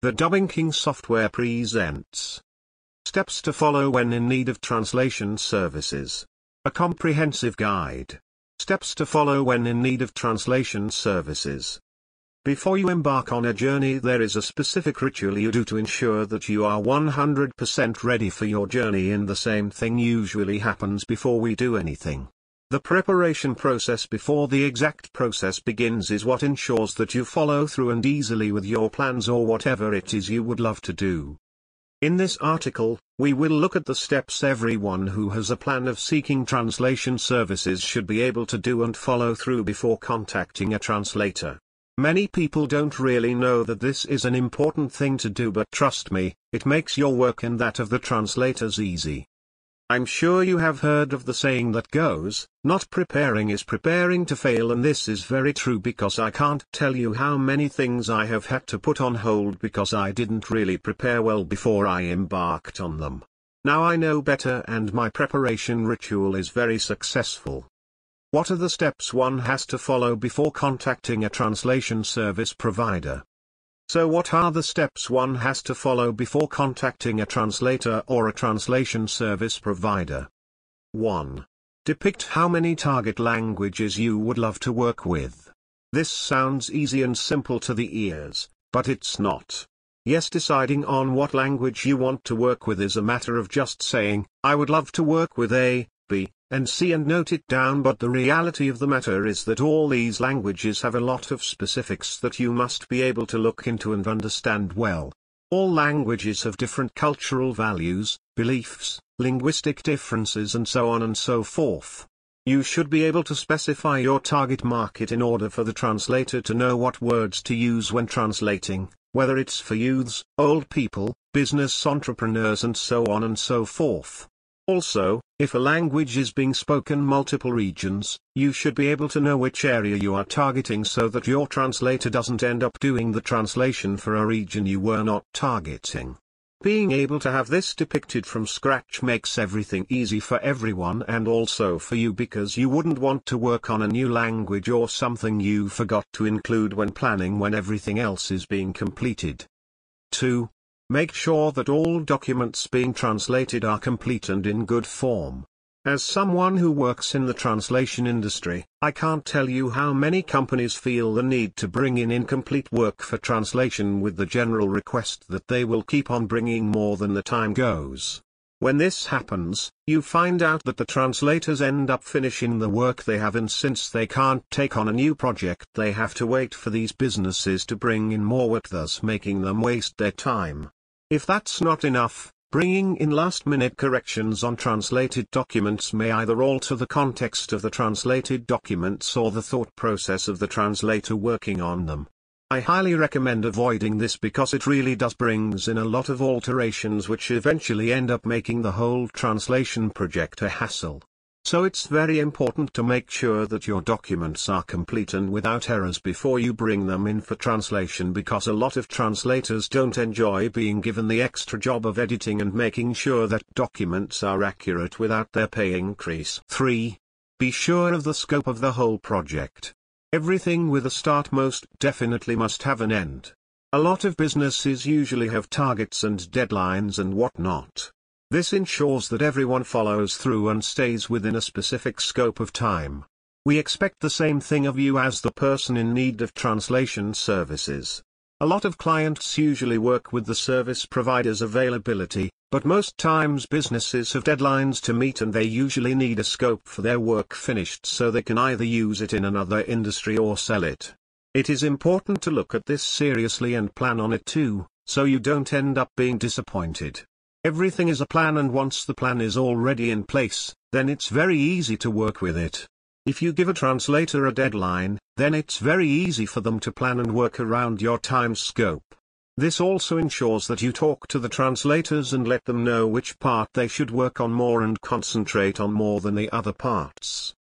The Dubbing King software presents Steps to follow when in need of translation services. A comprehensive guide. Steps to follow when in need of translation services. Before you embark on a journey there is a specific ritual you do to ensure that you are 100% ready for your journey and the same thing usually happens before we do anything. The preparation process before the exact process begins is what ensures that you follow through and easily with your plans or whatever it is you would love to do. In this article, we will look at the steps everyone who has a plan of seeking translation services should be able to do and follow through before contacting a translator. Many people don't really know that this is an important thing to do but trust me, it makes your work and that of the translators easy. I'm sure you have heard of the saying that goes, not preparing is preparing to fail and this is very true because I can't tell you how many things I have had to put on hold because I didn't really prepare well before I embarked on them. Now I know better and my preparation ritual is very successful. What are the steps one has to follow before contacting a translation service provider? So what are the steps one has to follow before contacting a translator or a translation service provider? 1. Depict how many target languages you would love to work with. This sounds easy and simple to the ears, but it's not. Yes deciding on what language you want to work with is a matter of just saying, I would love to work with A, B, and see and note it down but the reality of the matter is that all these languages have a lot of specifics that you must be able to look into and understand well. All languages have different cultural values, beliefs, linguistic differences and so on and so forth. You should be able to specify your target market in order for the translator to know what words to use when translating, whether it's for youths, old people, business entrepreneurs and so on and so forth. Also, if a language is being spoken multiple regions, you should be able to know which area you are targeting so that your translator doesn't end up doing the translation for a region you were not targeting. Being able to have this depicted from scratch makes everything easy for everyone and also for you because you wouldn't want to work on a new language or something you forgot to include when planning when everything else is being completed. 2. Make sure that all documents being translated are complete and in good form. As someone who works in the translation industry, I can't tell you how many companies feel the need to bring in incomplete work for translation with the general request that they will keep on bringing more than the time goes. When this happens, you find out that the translators end up finishing the work they have and since they can't take on a new project they have to wait for these businesses to bring in more work thus making them waste their time. If that's not enough, bringing in last-minute corrections on translated documents may either alter the context of the translated documents or the thought process of the translator working on them. I highly recommend avoiding this because it really does brings in a lot of alterations which eventually end up making the whole translation project a hassle. So it's very important to make sure that your documents are complete and without errors before you bring them in for translation because a lot of translators don't enjoy being given the extra job of editing and making sure that documents are accurate without their pay increase. 3. Be sure of the scope of the whole project. Everything with a start most definitely must have an end. A lot of businesses usually have targets and deadlines and whatnot. This ensures that everyone follows through and stays within a specific scope of time. We expect the same thing of you as the person in need of translation services. A lot of clients usually work with the service provider's availability, but most times businesses have deadlines to meet and they usually need a scope for their work finished so they can either use it in another industry or sell it. It is important to look at this seriously and plan on it too, so you don't end up being disappointed. Everything is a plan and once the plan is already in place, then it's very easy to work with it. If you give a translator a deadline, then it's very easy for them to plan and work around your time scope. This also ensures that you talk to the translators and let them know which part they should work on more and concentrate on more than the other parts.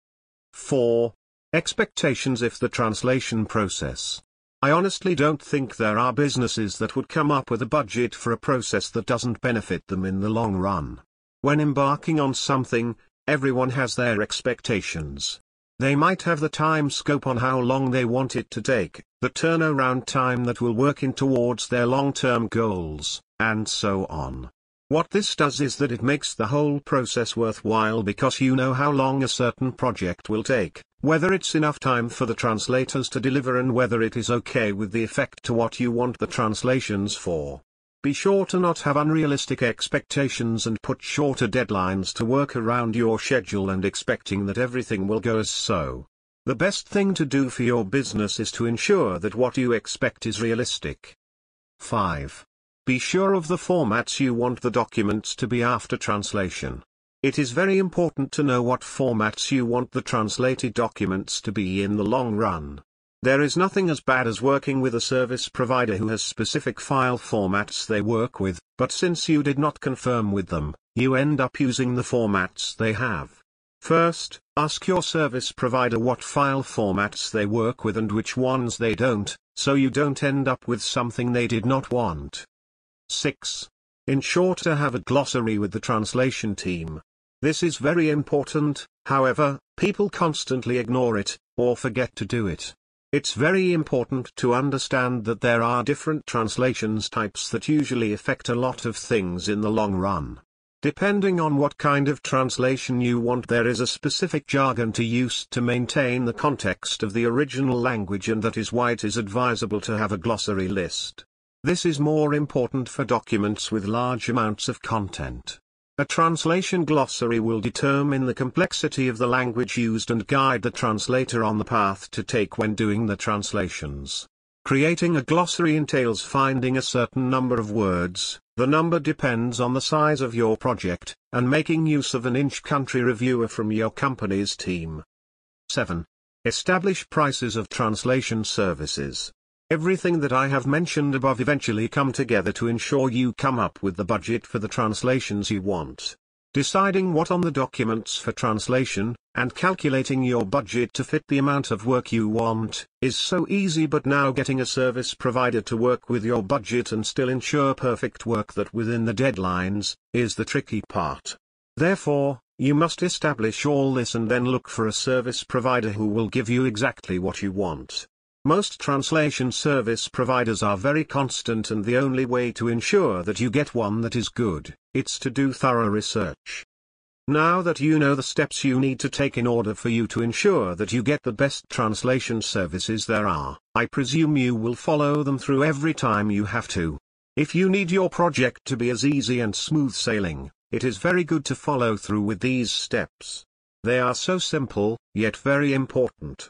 4. Expectations if the translation process I honestly don't think there are businesses that would come up with a budget for a process that doesn't benefit them in the long run. When embarking on something, everyone has their expectations. They might have the time scope on how long they want it to take, the turnaround time that will work in towards their long-term goals, and so on. What this does is that it makes the whole process worthwhile because you know how long a certain project will take, whether it's enough time for the translators to deliver and whether it is okay with the effect to what you want the translations for. Be sure to not have unrealistic expectations and put shorter deadlines to work around your schedule and expecting that everything will go as so. The best thing to do for your business is to ensure that what you expect is realistic. 5. Be sure of the formats you want the documents to be after translation. It is very important to know what formats you want the translated documents to be in the long run. There is nothing as bad as working with a service provider who has specific file formats they work with, but since you did not confirm with them, you end up using the formats they have. First, ask your service provider what file formats they work with and which ones they don't, so you don't end up with something they did not want. 6. Ensure to have a glossary with the translation team. This is very important, however, people constantly ignore it, or forget to do it. It's very important to understand that there are different translations types that usually affect a lot of things in the long run. Depending on what kind of translation you want there is a specific jargon to use to maintain the context of the original language and that is why it is advisable to have a glossary list. This is more important for documents with large amounts of content. A translation glossary will determine the complexity of the language used and guide the translator on the path to take when doing the translations. Creating a glossary entails finding a certain number of words, the number depends on the size of your project, and making use of an in-country reviewer from your company's team. 7. Establish prices of translation services. Everything that I have mentioned above eventually come together to ensure you come up with the budget for the translations you want. Deciding what on the documents for translation, and calculating your budget to fit the amount of work you want, is so easy but now getting a service provider to work with your budget and still ensure perfect work that within the deadlines, is the tricky part. Therefore, you must establish all this and then look for a service provider who will give you exactly what you want. Most translation service providers are very constant and the only way to ensure that you get one that is good, it's to do thorough research. Now that you know the steps you need to take in order for you to ensure that you get the best translation services there are, I presume you will follow them through every time you have to. If you need your project to be as easy and smooth sailing, it is very good to follow through with these steps. They are so simple, yet very important.